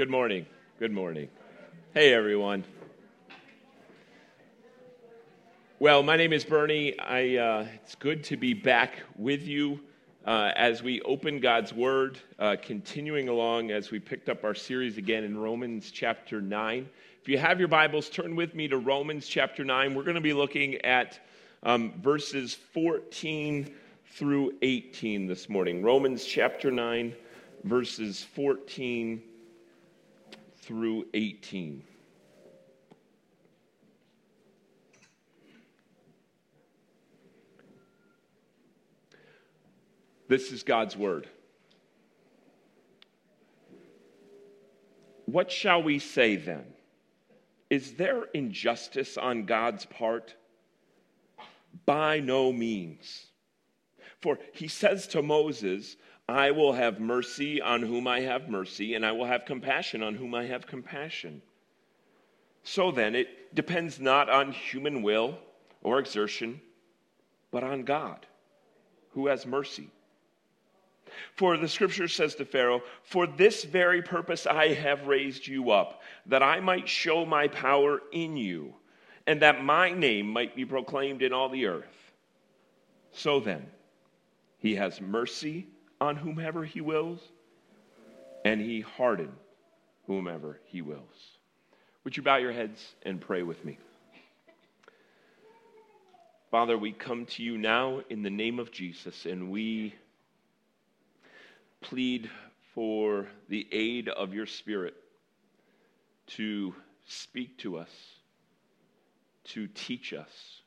Good morning. Good morning. Hey, everyone. Well, my name is Bernie. I, uh, it's good to be back with you uh, as we open God's Word, uh, continuing along as we picked up our series again in Romans chapter 9. If you have your Bibles, turn with me to Romans chapter 9. We're going to be looking at um, verses 14 through 18 this morning. Romans chapter 9, verses 14 through 18. This is God's word. What shall we say then? Is there injustice on God's part? By no means. For he says to Moses, I will have mercy on whom I have mercy, and I will have compassion on whom I have compassion. So then, it depends not on human will or exertion, but on God, who has mercy. For the scripture says to Pharaoh, For this very purpose I have raised you up, that I might show my power in you, and that my name might be proclaimed in all the earth. So then, he has mercy on whomever he wills, and he hardened whomever he wills. Would you bow your heads and pray with me? Father, we come to you now in the name of Jesus, and we plead for the aid of your Spirit to speak to us, to teach us.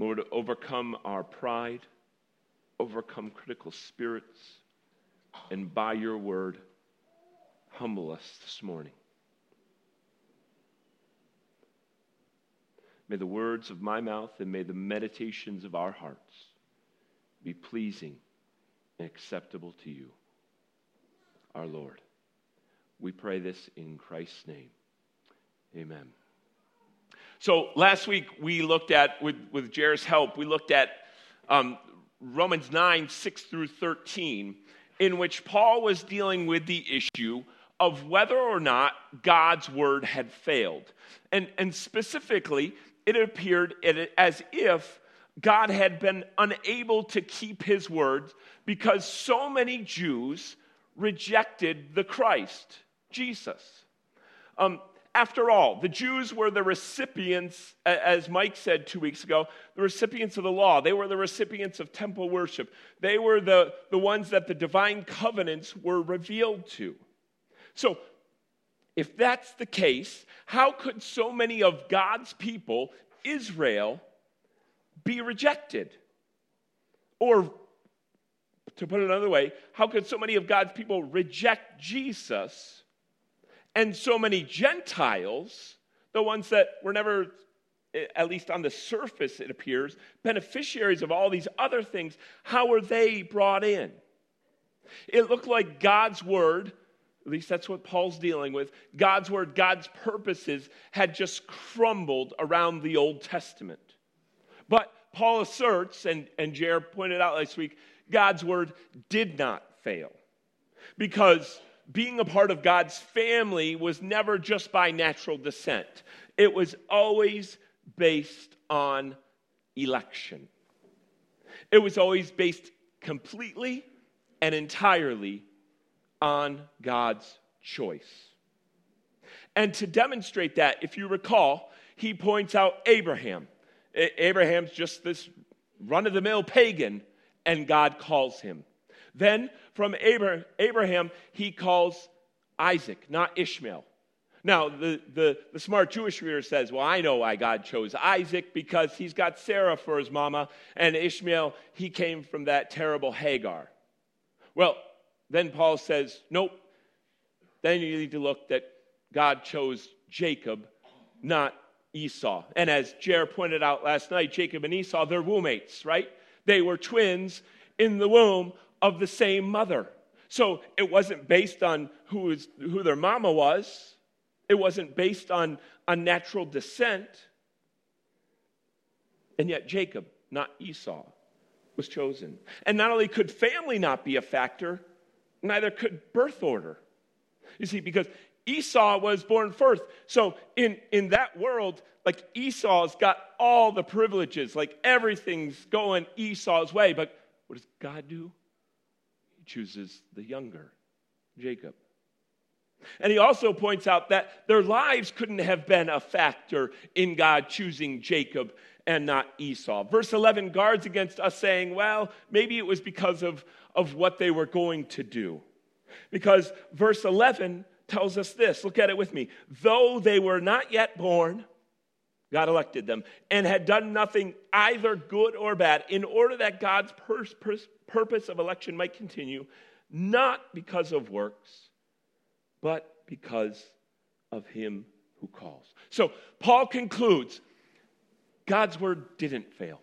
Lord, overcome our pride, overcome critical spirits, and by your word, humble us this morning. May the words of my mouth and may the meditations of our hearts be pleasing and acceptable to you, our Lord. We pray this in Christ's name. Amen. So last week we looked at, with, with Jair's help, we looked at um, Romans 9, 6 through 13, in which Paul was dealing with the issue of whether or not God's word had failed. And, and specifically, it appeared as if God had been unable to keep his word because so many Jews rejected the Christ, Jesus. Um, after all, the Jews were the recipients, as Mike said two weeks ago, the recipients of the law. They were the recipients of temple worship. They were the, the ones that the divine covenants were revealed to. So, if that's the case, how could so many of God's people, Israel, be rejected? Or, to put it another way, how could so many of God's people reject Jesus and so many Gentiles, the ones that were never, at least on the surface, it appears, beneficiaries of all these other things, how were they brought in? It looked like God's word, at least that's what Paul's dealing with, God's word, God's purposes had just crumbled around the Old Testament. But Paul asserts, and, and Jared pointed out last week, God's word did not fail. Because being a part of God's family was never just by natural descent, it was always based on election. It was always based completely and entirely on God's choice. And to demonstrate that, if you recall, he points out Abraham. Abraham's just this run of the mill pagan, and God calls him. Then from Abraham, he calls Isaac, not Ishmael. Now, the, the, the, smart Jewish reader says, Well, I know why God chose Isaac because he's got Sarah for his mama, and Ishmael, he came from that terrible Hagar. Well, then Paul says, Nope. Then you need to look that God chose Jacob, not Esau. And as Jer pointed out last night, Jacob and Esau, they're roommates, right? They were twins in the womb of the same mother. So it wasn't based on who, is, who their mama was, it wasn't based on a natural descent. And yet, Jacob, not Esau, was chosen. And not only could family not be a factor, neither could birth order. You see, because Esau was born first. So in, in that world, like Esau's got all the privileges, like everything's going Esau's way. But what does God do? Chooses the younger, Jacob. And he also points out that their lives couldn't have been a factor in God choosing Jacob and not Esau. Verse 11 guards against us saying, well, maybe it was because of, of what they were going to do. Because verse 11 tells us this look at it with me. Though they were not yet born, God elected them and had done nothing either good or bad in order that God's pur- pur- purpose of election might continue, not because of works but because of him who calls. So Paul concludes God's word didn't fail.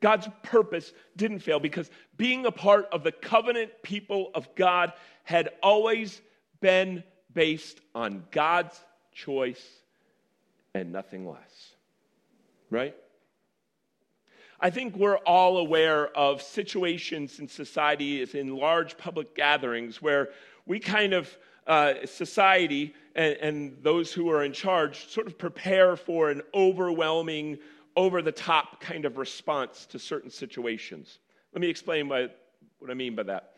God's purpose didn't fail because being a part of the covenant people of God had always been based on God's choice and nothing less. Right? I think we're all aware of situations in society, in large public gatherings, where we kind of uh, society and, and those who are in charge sort of prepare for an overwhelming, over the top kind of response to certain situations. Let me explain what I mean by that.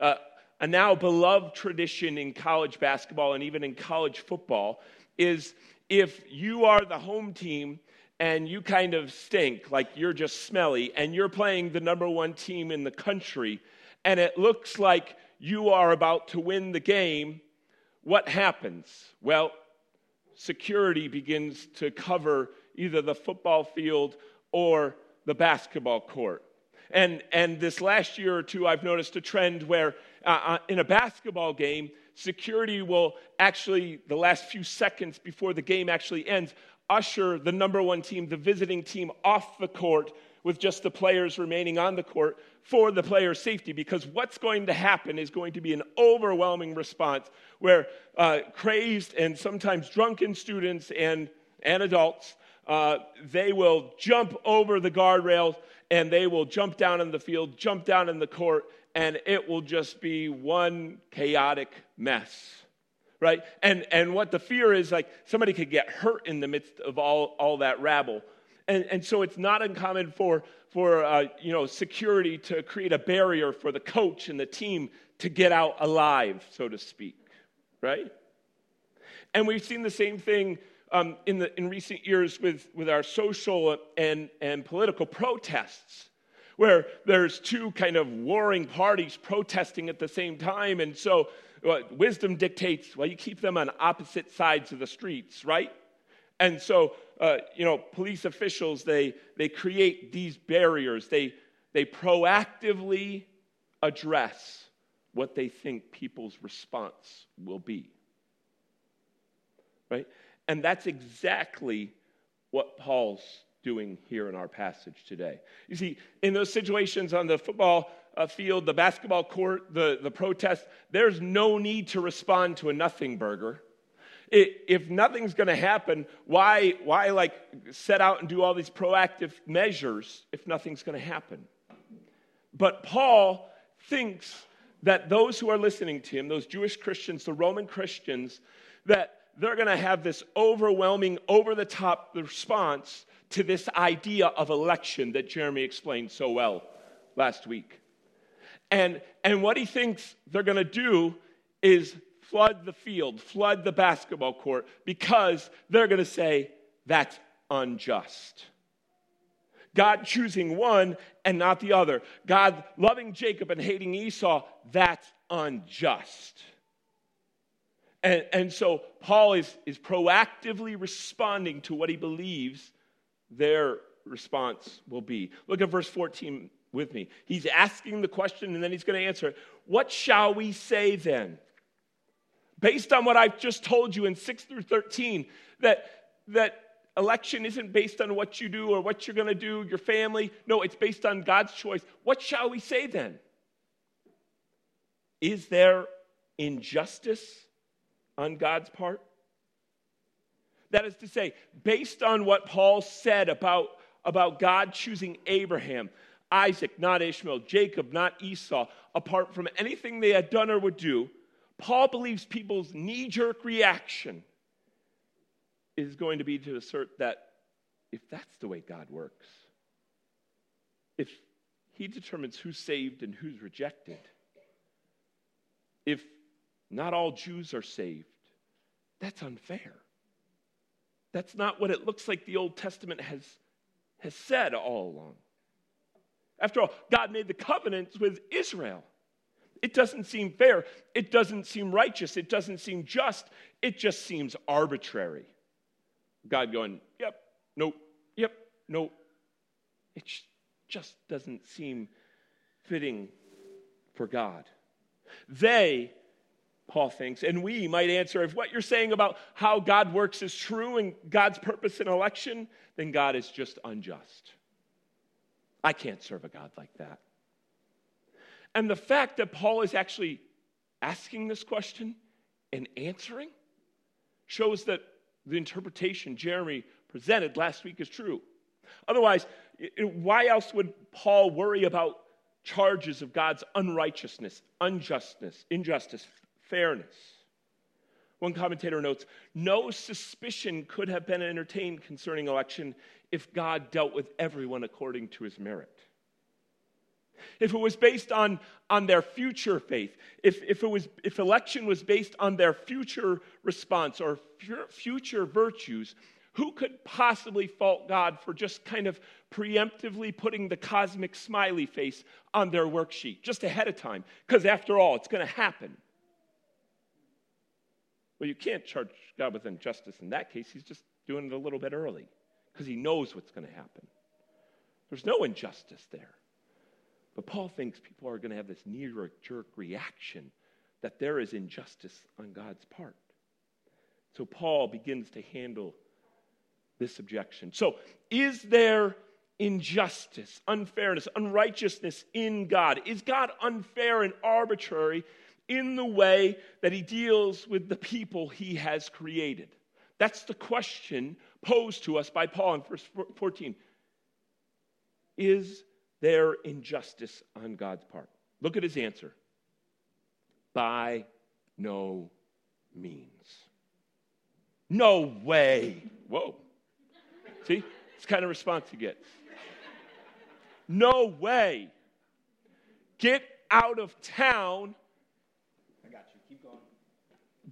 Uh, a now beloved tradition in college basketball and even in college football is if you are the home team and you kind of stink, like you're just smelly, and you're playing the number one team in the country, and it looks like you are about to win the game, what happens? Well, security begins to cover either the football field or the basketball court. And, and this last year or two, I've noticed a trend where uh, uh, in a basketball game, security will actually, the last few seconds before the game actually ends, usher the number one team, the visiting team, off the court with just the players remaining on the court for the player's safety. Because what's going to happen is going to be an overwhelming response where uh, crazed and sometimes drunken students and, and adults uh, they will jump over the guardrails and they will jump down in the field jump down in the court and it will just be one chaotic mess right? And and what the fear is like somebody could get hurt in the midst of all all that rabble. And, and so it's not uncommon for, for uh, you know, security to create a barrier for the coach and the team to get out alive, so to speak, right? And we've seen the same thing um, in, the, in recent years with, with our social and, and political protests, where there's two kind of warring parties protesting at the same time. And so well, wisdom dictates, well, you keep them on opposite sides of the streets, right? And so uh, you know, police officials, they, they create these barriers. They, they proactively address what they think people's response will be. Right? And that's exactly what Paul's doing here in our passage today. You see, in those situations on the football uh, field, the basketball court, the, the protest, there's no need to respond to a nothing burger if nothing's going to happen, why, why like set out and do all these proactive measures if nothing's going to happen? But Paul thinks that those who are listening to him, those Jewish Christians, the Roman Christians, that they're going to have this overwhelming, over the top response to this idea of election that Jeremy explained so well last week. And, and what he thinks they're going to do is flood the field, flood the basketball court, because they're going to say, that's unjust. God choosing one and not the other. God loving Jacob and hating Esau, that's unjust. And, and so Paul is, is proactively responding to what he believes their response will be. Look at verse 14 with me. He's asking the question and then he's going to answer it. What shall we say then? based on what I've just told you in 6 through 13, that, that election isn't based on what you do or what you're going to do, your family. No, it's based on God's choice. What shall we say then? Is there injustice on God's part? That is to say, based on what Paul said about, about God choosing Abraham, Isaac, not Ishmael, Jacob, not Esau, apart from anything they had done or would do, Paul believes people's knee jerk reaction is going to be to assert that if that's the way God works, if he determines who's saved and who's rejected, if not all Jews are saved, that's unfair. That's not what it looks like the Old Testament has, has said all along. After all, God made the covenants with Israel. It doesn't seem fair. It doesn't seem righteous. It doesn't seem just. It just seems arbitrary. God going, yep, nope, yep, nope. It just doesn't seem fitting for God. They, Paul thinks, and we might answer if what you're saying about how God works is true and God's purpose in election, then God is just unjust. I can't serve a God like that. And the fact that Paul is actually asking this question and answering shows that the interpretation Jeremy presented last week is true. Otherwise, why else would Paul worry about charges of God's unrighteousness, unjustness, injustice, fairness? One commentator notes no suspicion could have been entertained concerning election if God dealt with everyone according to his merit. If it was based on, on their future faith, if, if, it was, if election was based on their future response or future virtues, who could possibly fault God for just kind of preemptively putting the cosmic smiley face on their worksheet just ahead of time? Because after all, it's going to happen. Well, you can't charge God with injustice in that case. He's just doing it a little bit early because he knows what's going to happen. There's no injustice there. But Paul thinks people are going to have this knee jerk reaction that there is injustice on God's part. So Paul begins to handle this objection. So, is there injustice, unfairness, unrighteousness in God? Is God unfair and arbitrary in the way that he deals with the people he has created? That's the question posed to us by Paul in verse 14. Is there injustice on God's part? Look at his answer. By no means. No way. Whoa. See? It's kind of response you get. No way. Get out of town. I got you. Keep going.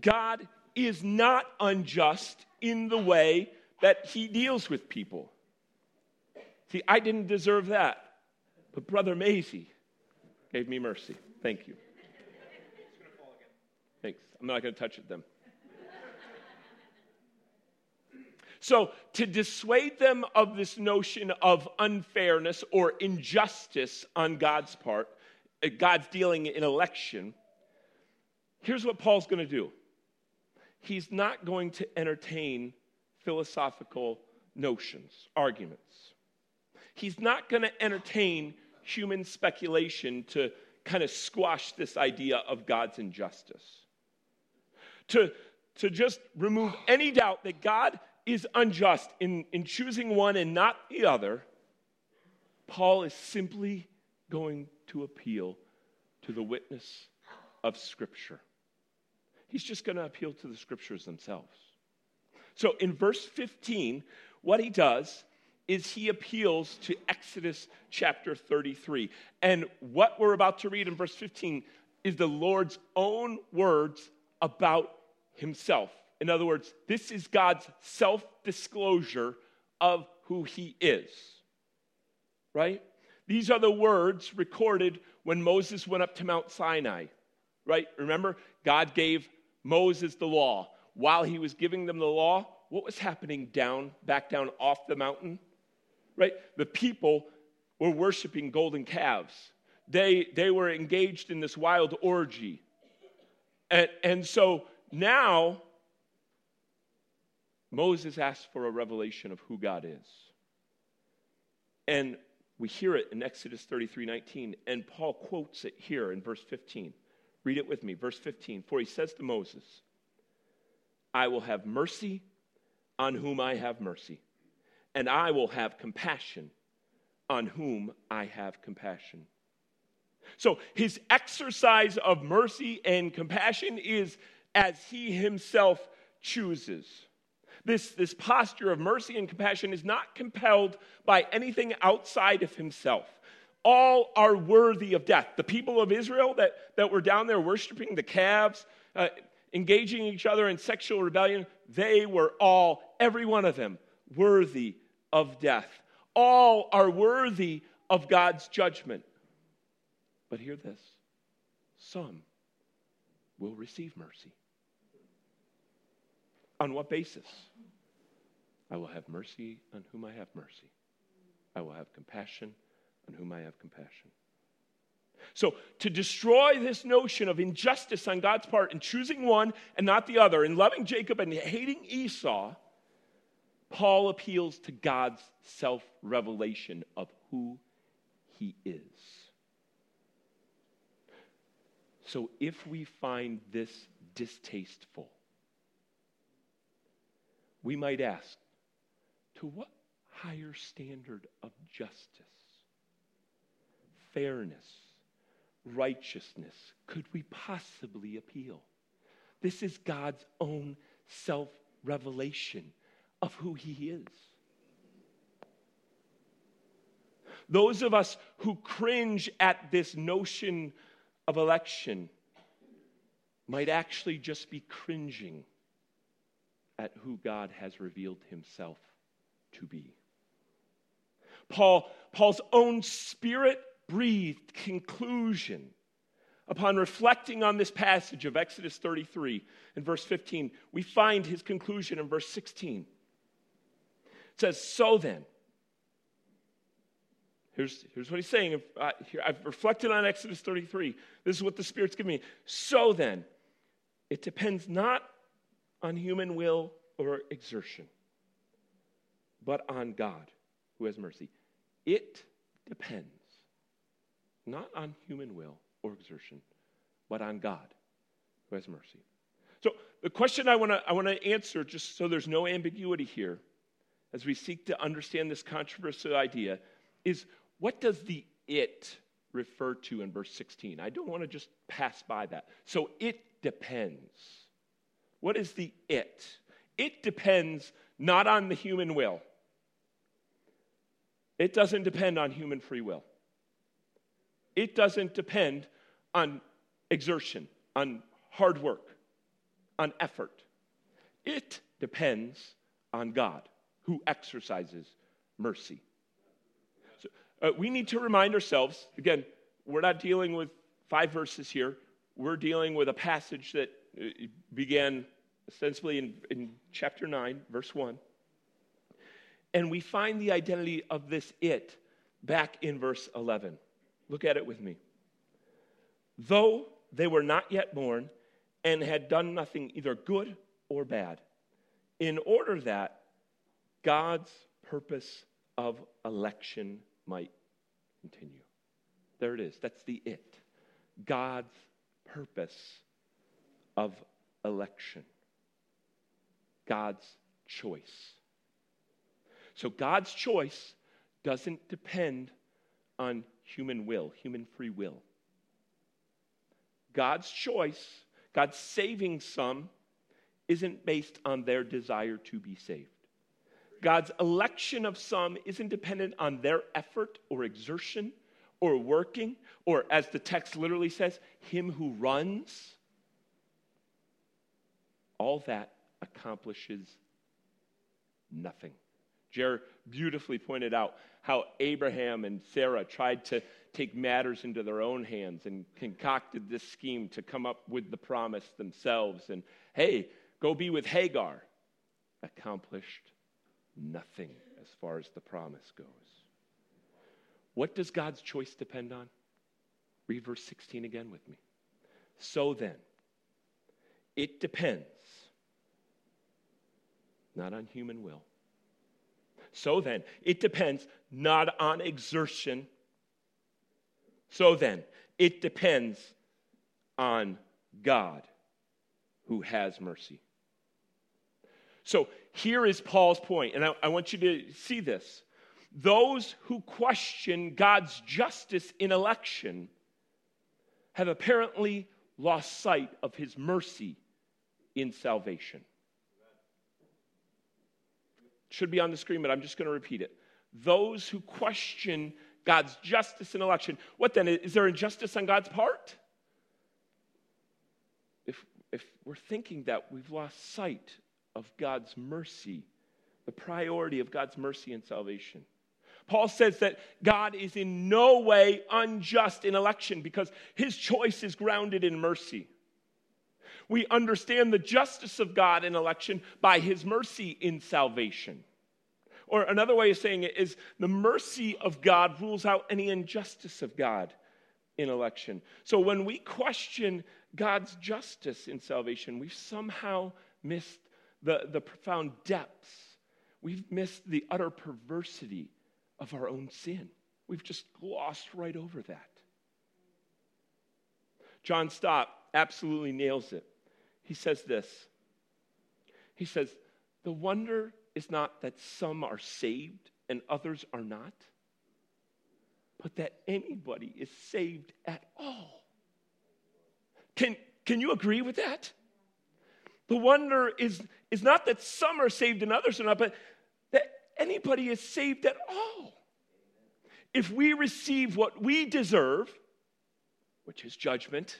God is not unjust in the way that he deals with people. See, I didn't deserve that, but Brother Maisie gave me mercy. Thank you. Thanks. I'm not going to touch it then. So, to dissuade them of this notion of unfairness or injustice on God's part, uh, God's dealing in election, here's what Paul's going to do he's not going to entertain philosophical notions, arguments. He's not going to entertain human speculation to kind of squash this idea of God's injustice. To, to just remove any doubt that God is unjust in, in choosing one and not the other, Paul is simply going to appeal to the witness of Scripture. He's just going to appeal to the Scriptures themselves. So in verse 15, what he does is he appeals to Exodus chapter 33. And what we're about to read in verse 15 is the Lord's own words about himself. In other words, this is God's self disclosure of who he is. Right? These are the words recorded when Moses went up to Mount Sinai. Right? Remember, God gave Moses the law. While he was giving them the law, what was happening down, back down off the mountain? Right? The people were worshiping golden calves. They, they were engaged in this wild orgy. And, and so now Moses asked for a revelation of who God is. And we hear it in Exodus 33 19, and Paul quotes it here in verse 15. Read it with me, verse 15. For he says to Moses, I will have mercy on whom I have mercy, and I will have compassion on whom I have compassion. So his exercise of mercy and compassion is as he himself chooses. This, this posture of mercy and compassion is not compelled by anything outside of himself. All are worthy of death. The people of Israel that, that were down there worshiping the calves, uh, engaging each other in sexual rebellion, they were all, every one of them, worthy of death. All are worthy of God's judgment. But hear this some will receive mercy. On what basis? I will have mercy on whom I have mercy. I will have compassion on whom I have compassion. So, to destroy this notion of injustice on God's part and choosing one and not the other, and loving Jacob and hating Esau, Paul appeals to God's self revelation of who he is. So, if we find this distasteful, we might ask to what higher standard of justice, fairness, righteousness could we possibly appeal? This is God's own self revelation of who He is. Those of us who cringe at this notion of election might actually just be cringing at who God has revealed Himself to be. Paul, Paul's own spirit breathed conclusion upon reflecting on this passage of Exodus 33 and verse 15, we find his conclusion in verse 16. It says, So then, here's, here's what he's saying. If, Uh, here, I've reflected on Exodus 33. This is what the Spirit's giving me. So then, it depends not on human will or exertion, but on God who has mercy. It depends not on human will or exertion, but on God who has mercy. So, the question I want to I want to answer, just so there's no ambiguity here, as we seek to understand this controversial idea, is what does the it refer to in verse 16? I don't want to just pass by that. So, it depends. What is the it? It depends not on the human will. It doesn't depend on human free will. It doesn't depend on exertion, on hard work, on effort. It depends on God who exercises mercy. So, uh, we need to remind ourselves again, we're not dealing with five verses here. We're dealing with a passage that uh, began ostensibly in, in chapter 9, verse 1. And we find the identity of this it back in verse 11. Look at it with me. Though they were not yet born and had done nothing either good or bad, in order that God's purpose of election might continue. There it is. That's the it. God's purpose of election. God's choice. So God's choice doesn't depend on human will, human free will. God's choice, God's saving some, isn't based on their desire to be saved. God's election of some isn't dependent on their effort or exertion or working, or as the text literally says, him who runs. All that accomplishes nothing. Jer beautifully pointed out how Abraham and Sarah tried to take matters into their own hands and concocted this scheme to come up with the promise themselves. And hey, go be with Hagar. Accomplished nothing as far as the promise goes. What does God's choice depend on? Read verse 16 again with me. So then, it depends not on human will so then, it depends not on exertion. So then, it depends on God who has mercy. So here is Paul's point, and I, I want you to see this. those who question God's justice in election have apparently lost sight of his mercy in salvation. Should be on the screen, but I'm just going to repeat it. Those who question God's justice in election, what then? Is there injustice on God's part? If, if we're thinking that, we've lost sight of God's mercy, the priority of God's mercy and salvation. Paul says that God is in no way unjust in election because his choice is grounded in mercy. We understand the justice of God in election by his mercy in salvation. Or another way of saying it is the mercy of God rules out any injustice of God in election. So when we question God's justice in salvation, we've somehow missed the, the profound depths. We've missed the utter perversity of our own sin. We've just glossed right over that. John Stott absolutely nails it. He says this He says, The wonder is not that some are saved and others are not, but that anybody is saved at all. Can, can you agree with that? The wonder is, is not that some are saved and others are not, but that anybody is saved at all. If we receive what we deserve, which is judgment,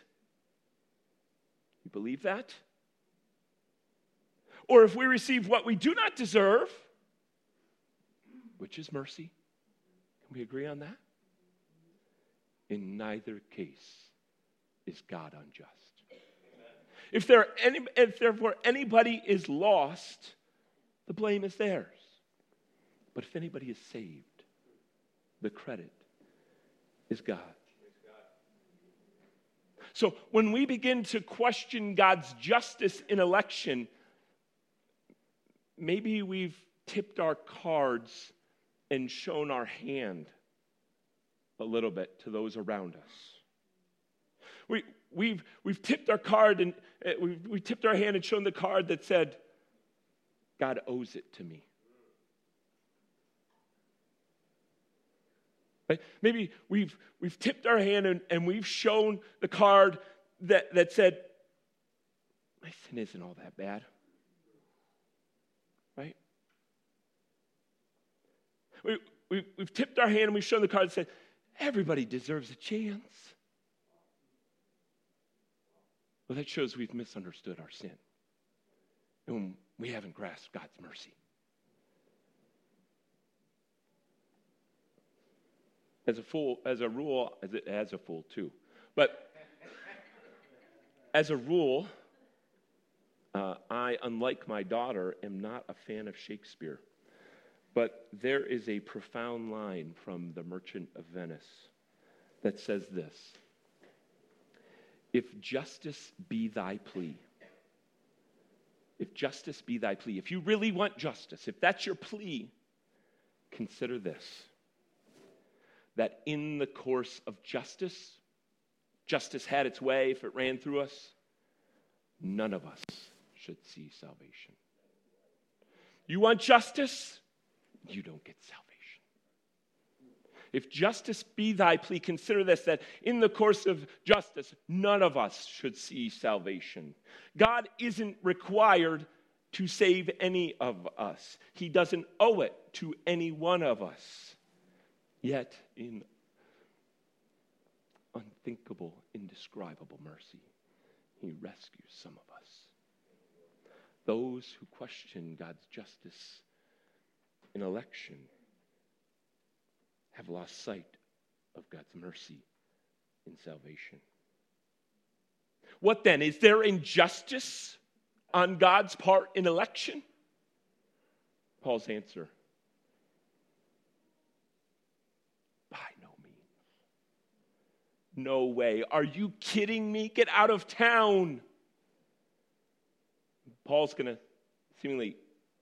you believe that? Or if we receive what we do not deserve, which is mercy, can we agree on that? In neither case is God unjust. If, there are any, if therefore anybody is lost, the blame is theirs. But if anybody is saved, the credit is God. So when we begin to question God's justice in election, maybe we've tipped our cards and shown our hand a little bit to those around us. We, we've, we've tipped our card and uh, we, we tipped our hand and shown the card that said, God owes it to me. Right? Maybe we've, we've tipped our hand and, and we've shown the card that, that said, My sin isn't all that bad. Right? We, we, we've tipped our hand and we've shown the card that said, Everybody deserves a chance. Well, that shows we've misunderstood our sin. And we haven't grasped God's mercy. As a fool, as a rule, as, as a fool too. But as a rule, uh, I, unlike my daughter, am not a fan of Shakespeare. But there is a profound line from The Merchant of Venice that says this If justice be thy plea, if justice be thy plea, if you really want justice, if that's your plea, consider this that in the course of justice, justice had its way if it ran through us, none of us should see salvation. You want justice? You don't get salvation. If justice be thy plea, consider this that in the course of justice, none of us should see salvation. God isn't required to save any of us, He doesn't owe it to any one of us. Yet, in unthinkable, indescribable mercy, he rescues some of us. Those who question God's justice in election have lost sight of God's mercy in salvation. What then? Is there injustice on God's part in election? Paul's answer No way. Are you kidding me? Get out of town. Paul's going to seemingly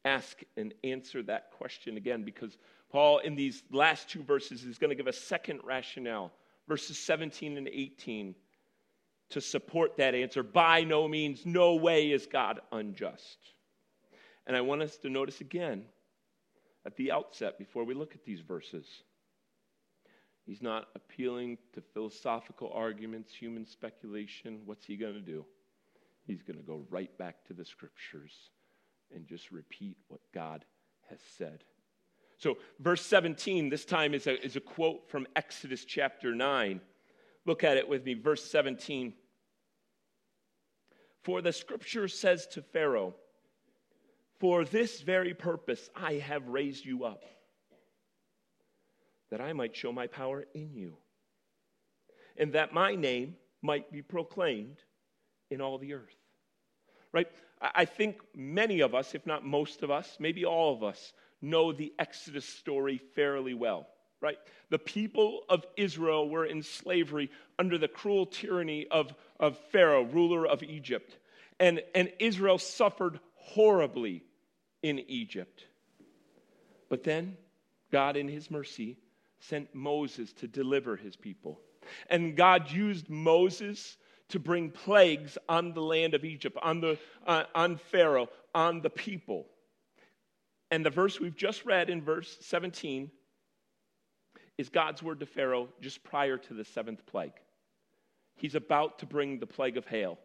ask and answer that question again because Paul, in these last two verses, is going to give a second rationale, verses 17 and 18, to support that answer. By no means, no way is God unjust. And I want us to notice again at the outset before we look at these verses. He's not appealing to philosophical arguments, human speculation. What's he going to do? He's going to go right back to the scriptures and just repeat what God has said. So, verse 17, this time is a, is a quote from Exodus chapter 9. Look at it with me. Verse 17. For the scripture says to Pharaoh, For this very purpose I have raised you up, that I might show my power in you, and that my name might be proclaimed in all the earth. Right? I think many of us, if not most of us, maybe all of us, know the Exodus story fairly well, right? The people of Israel were in slavery under the cruel tyranny of, of Pharaoh, ruler of Egypt. And, and Israel suffered horribly in Egypt. But then God, in his mercy, sent Moses to deliver his people. And God used Moses to bring plagues on the land of Egypt, on, the, uh, on Pharaoh, on the people. And the verse we've just read in verse 17 is God's word to Pharaoh just prior to the seventh plague. He's about to bring the plague of hail,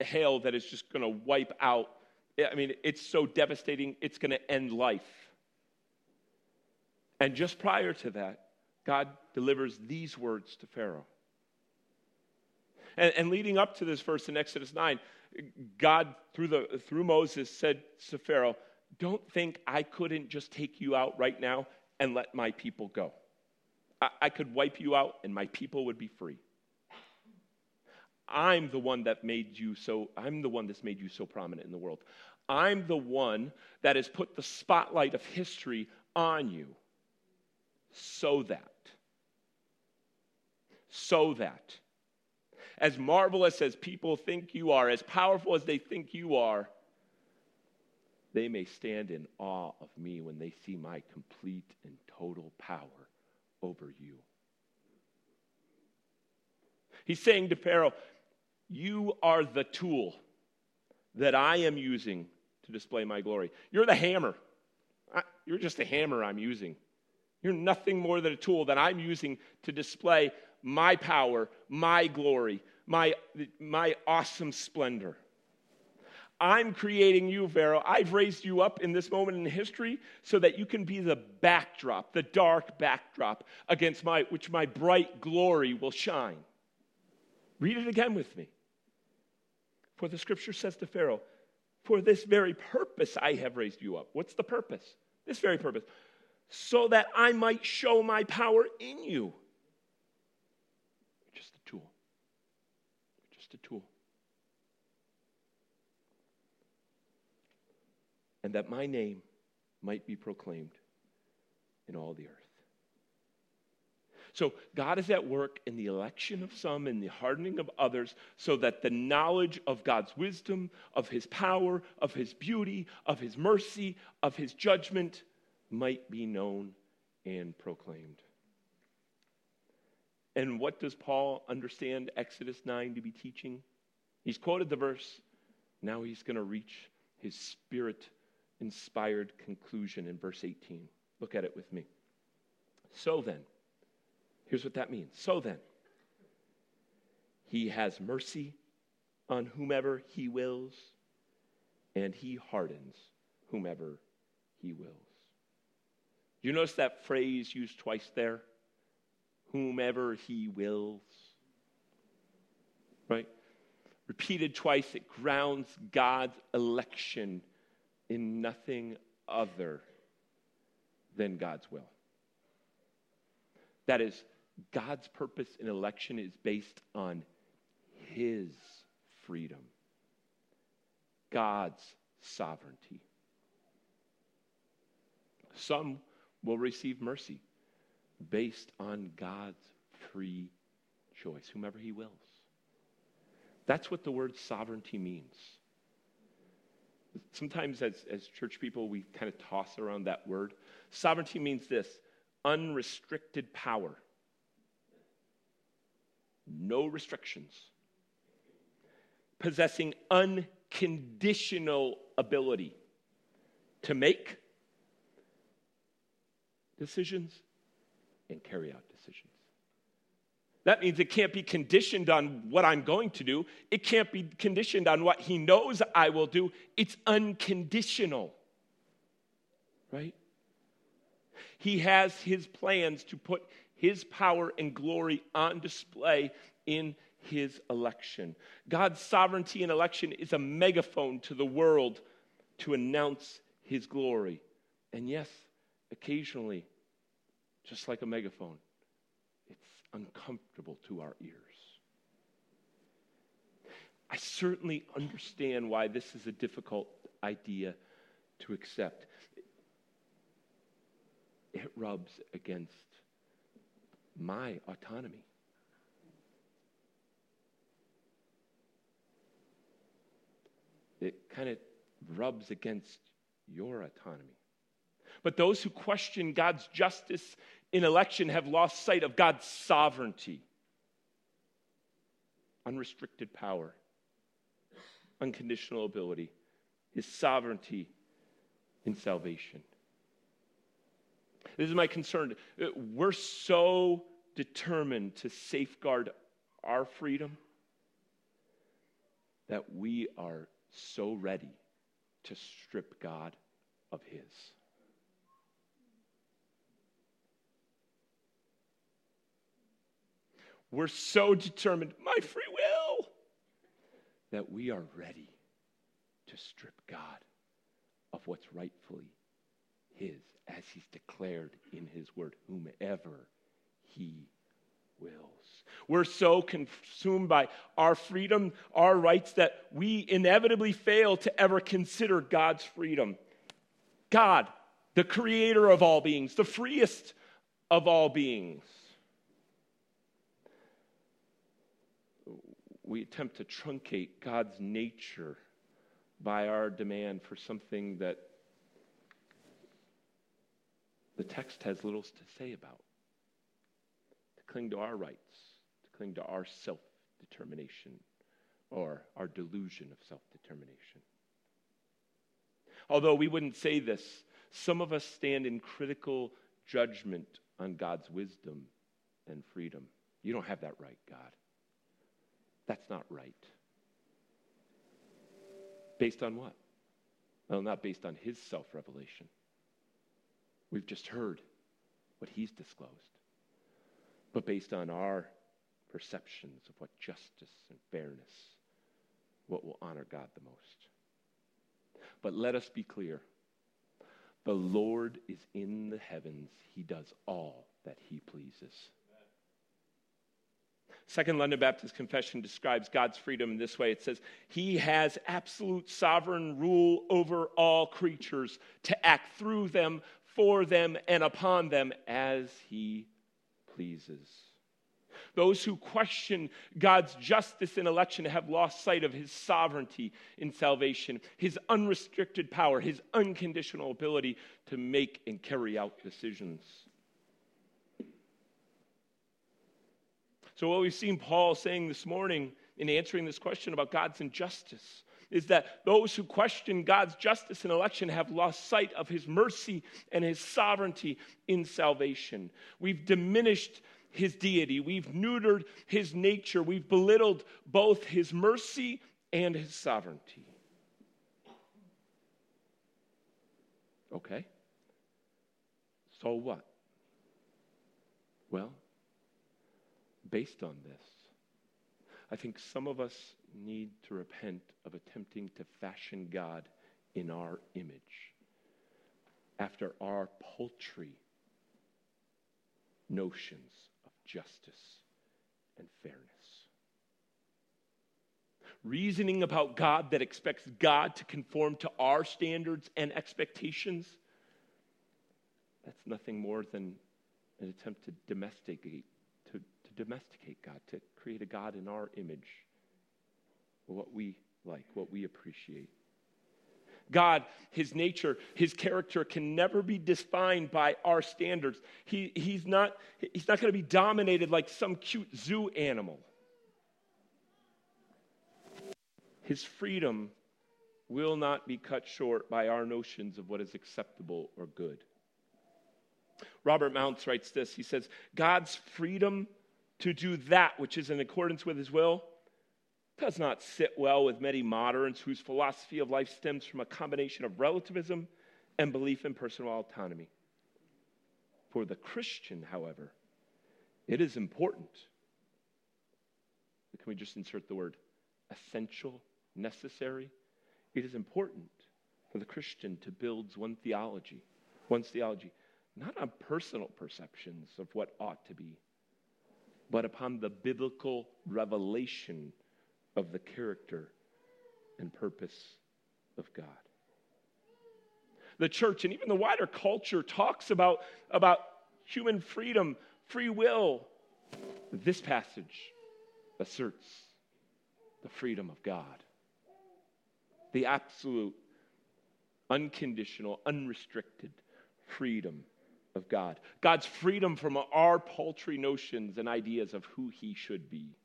hail that is just going to wipe out. I mean, it's so devastating, it's going to end life. And just prior to that, God delivers these words to Pharaoh. And, and, leading up to this verse in Exodus 9, God, through, the, through Moses, said to Pharaoh, don't think I couldn't just take you out right now and let my people go. I, I could wipe you out and my people would be free. I'm the one that made you so, I'm the one that's made you so prominent in the world. I'm the one that has put the spotlight of history on you so that, so that, as marvelous as people think you are, as powerful as they think you are, they may stand in awe of me when they see my complete and total power over you. He's saying to Pharaoh, You are the tool that I am using to display my glory. You're the hammer. You're just a hammer I'm using. You're nothing more than a tool that I'm using to display my power, my glory, my, my awesome splendor. I'm creating you, Pharaoh. I've raised you up in this moment in history so that you can be the backdrop, the dark backdrop against my which my bright glory will shine. Read it again with me. For the scripture says to Pharaoh, For this very purpose I have raised you up. What's the purpose? This very purpose. So that I might show my power in you. Just a tool. Just a tool. and that my name might be proclaimed in all the earth. So, God is at work in the election of some and the hardening of others, so that the knowledge of God's wisdom, of His power, of His beauty, of His mercy, of His judgment might be known and proclaimed. And what does Paul understand Exodus 9 to be teaching? He's quoted the verse. Now he's going to reach his spirit inspired conclusion in verse 18. Look at it with me. So then, here's what that means. So then, he has mercy on whomever he wills, and he hardens whomever he wills. You notice that phrase used twice there? Whomever he wills. Right? Repeated twice, it grounds God's election in nothing other than God's will. That is, God's purpose in election is based on His freedom, God's sovereignty. Some will receive mercy based on God's free choice, whomever He wills. That's what the word sovereignty means. Sometimes, as, as church people, we kind of toss around that word. Sovereignty means this unrestricted power, no restrictions, possessing unconditional ability to make decisions and carry out decisions. That means it can't be conditioned on what I'm going to do. It can't be conditioned on what he knows I will do. It's unconditional. Right? He has his plans to put his power and glory on display in his election. God's sovereignty and election is a megaphone to the world to announce his glory. And yes, occasionally, just like a megaphone, it's uncomfortable to our ears. I certainly understand why this is a difficult idea to accept. It rubs against my autonomy. It kind of rubs against your autonomy. But those who question God's justice in election have lost sight of God's sovereignty, unrestricted power, unconditional ability, his sovereignty in salvation. This is my concern. We're so determined to safeguard our freedom that we are so ready to strip God of his. We're so determined, my free will, that we are ready to strip God of what's rightfully his, as he's declared in his word, whomever he wills. We're so consumed by our freedom, our rights, that we inevitably fail to ever consider God's freedom. God, the creator of all beings, the freest of all beings. We attempt to truncate God's nature by our demand for something that the text has little to say about To cling to our rights, to cling to our self determination or our delusion of self determination. Although we wouldn't say this, some of us stand in critical judgment on God's wisdom and freedom. You don't have that right, God. That's not right. Based on what? Well, not based on his self revelation. We've just heard what he's disclosed but based on our perceptions of what justice and fairness, what will honor God the most. But let us be clear the Lord is in the heavens, He does all that He pleases. Second London Baptist Confession describes God's freedom in this way it says, He has absolute sovereign rule over all creatures to act through them, for them, and upon them as He pleases. Those who question God's justice in election have lost sight of his sovereignty in salvation, his unrestricted power, his unconditional ability to make and carry out decisions. So, what we've seen Paul saying this morning in answering this question about God's injustice is that those who question God's justice in election have lost sight of his mercy and his sovereignty in salvation. We've diminished his deity, we've neutered his nature, we've belittled both his mercy and his sovereignty. Okay. So what? Well, based on this, I think some of us need to repent of attempting to fashion God in our image after our paltry notions of justice and fairness. Reasoning about God that expects God to conform to our standards and expectations, that's nothing more than an attempt to domesticate, domesticate God, to create a God in our image what we like, what we appreciate. God, his nature, his character can never be defined by our standards. He, he's not, he's not going to be dominated like some cute zoo animal. His freedom will not be cut short by our notions of what is acceptable or good. Robert Mounce writes this He says, God's freedom to do that which is in accordance with his will does not sit well with many moderns whose philosophy of life stems from a combination of relativism and belief in personal autonomy. For the Christian, however, it is important. Can we just insert the word essential, necessary? It is important for the Christian to build one theology, one's theology, not on personal perceptions of what ought to be, but upon the biblical revelation of the character and purpose of God. The church and even the wider culture talks about, about human freedom, free will. This passage asserts the freedom of God, the absolute, unconditional, unrestricted freedom of God. God's freedom from our paltry notions and ideas of who He should be.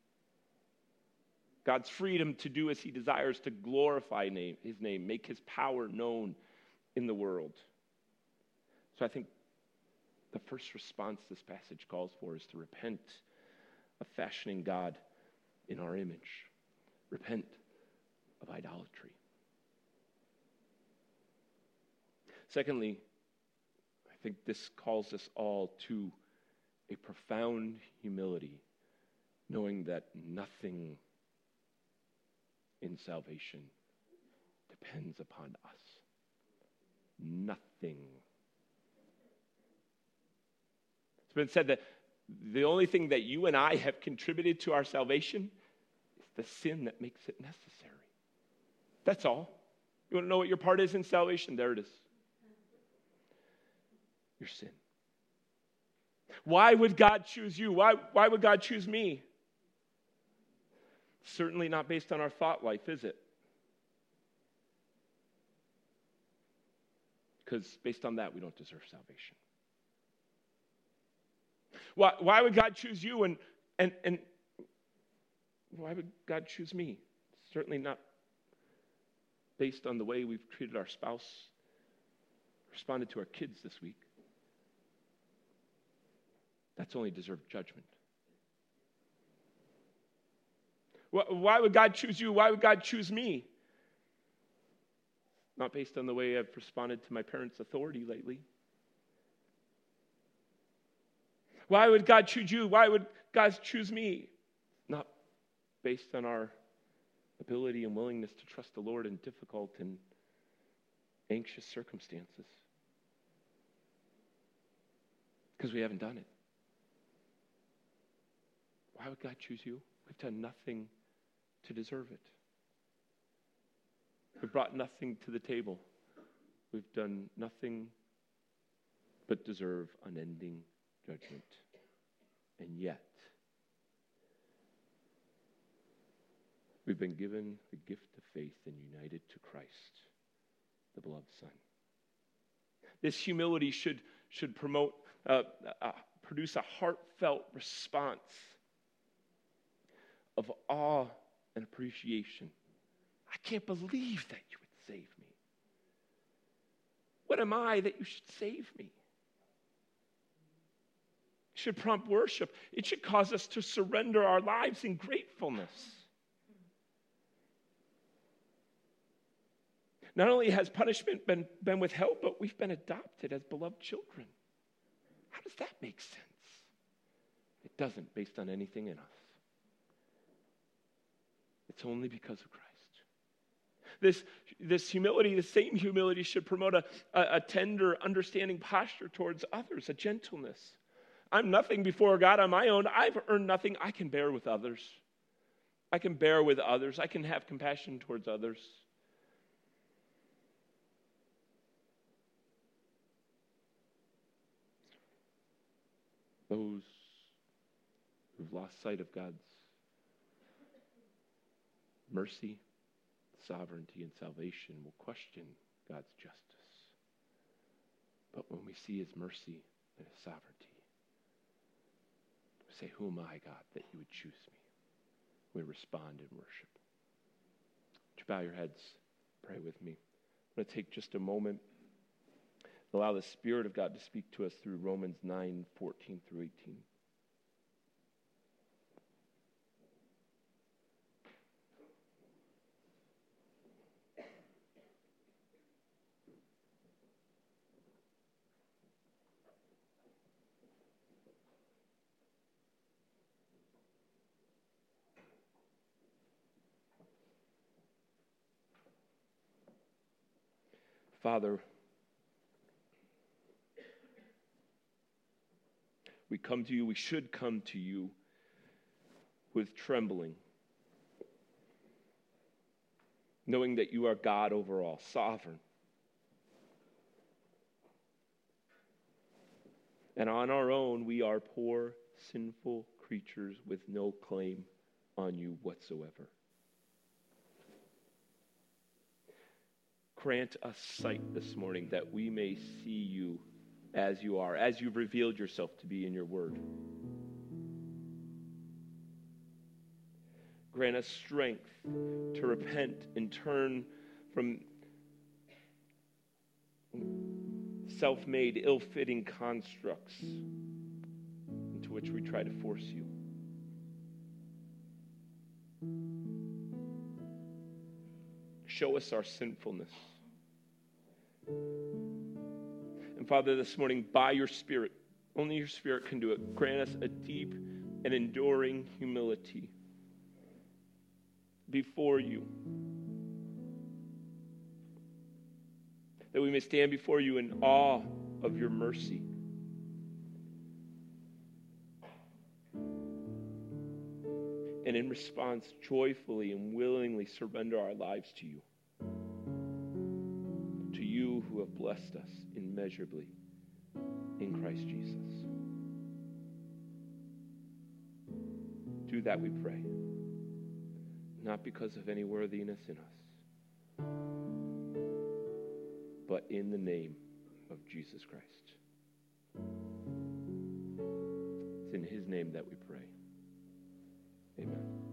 God's freedom to do as He desires to glorify name, His name, make His power known in the world. So I think the first response this passage calls for is to repent of fashioning God in our image, repent of idolatry. Secondly, think this calls us all to a profound humility, knowing that nothing in salvation depends upon us. Nothing. It's been said that the only thing that you and I have contributed to our salvation is the sin that makes it necessary. That's all. You want to know what your part is in salvation? There it is. Your sin. Why would God choose you? Why, why would God choose me? Certainly not based on our thought life, is it? Because based on that, we don't deserve salvation. Why, why would God choose you and, and, and why would God choose me? Certainly not based on the way we've treated our spouse, responded to our kids this week. That's only deserved judgment. Why would God choose you? Why would God choose me? Not based on the way I've responded to my parents' authority lately. Why would God choose you? Why would God choose me? Not based on our ability and willingness to trust the Lord in difficult and anxious circumstances. Because we haven't done it. Why would God choose you? We've done nothing to deserve it. We've brought nothing to the table. We've done nothing but deserve unending judgment. And yet, we've been given the gift of faith and united to Christ, the beloved Son. This humility should, should promote, uh, uh, produce a heartfelt response of awe and appreciation. I can't believe that you would save me. What am I that you should save me? It should prompt worship. It should cause us to surrender our lives in gratefulness. Not only has punishment been, been withheld, but we've been adopted as beloved children. How does that make sense? It doesn't, based on anything in us. It's only because of Christ. This, this humility, the same humility, should promote a, a, a tender, understanding posture towards others, a gentleness. I'm nothing before God on my own. I've earned nothing. I can bear with others. I can bear with others. I can have compassion towards others. Those who've lost sight of God's mercy, sovereignty, and salvation will question God's justice. But when we see his mercy and his sovereignty, we say, Who am I, God, that you would choose me? We respond in worship. Would you bow your heads? Pray with me. I'm going to take just a moment. Allow the Spirit of God to speak to us through Romans 9 14 through 18. Father, we come to you, we should come to you with trembling, knowing that you are God over all, sovereign. And on our own, we are poor, sinful creatures with no claim on you whatsoever. Grant us sight this morning that we may see you as you are, as you've revealed yourself to be in your word. Grant us strength to repent and turn from self made, ill fitting constructs into which we try to force you. Show us our sinfulness. And Father, this morning, by your Spirit, only your Spirit can do it. Grant us a deep and enduring humility before you. That we may stand before you in awe of your mercy. And in response, joyfully and willingly surrender our lives to you have blessed us immeasurably in Christ Jesus. Do that, we pray. Not because of any worthiness in us, but in the name of Jesus Christ. It's in his name that we pray. Amen.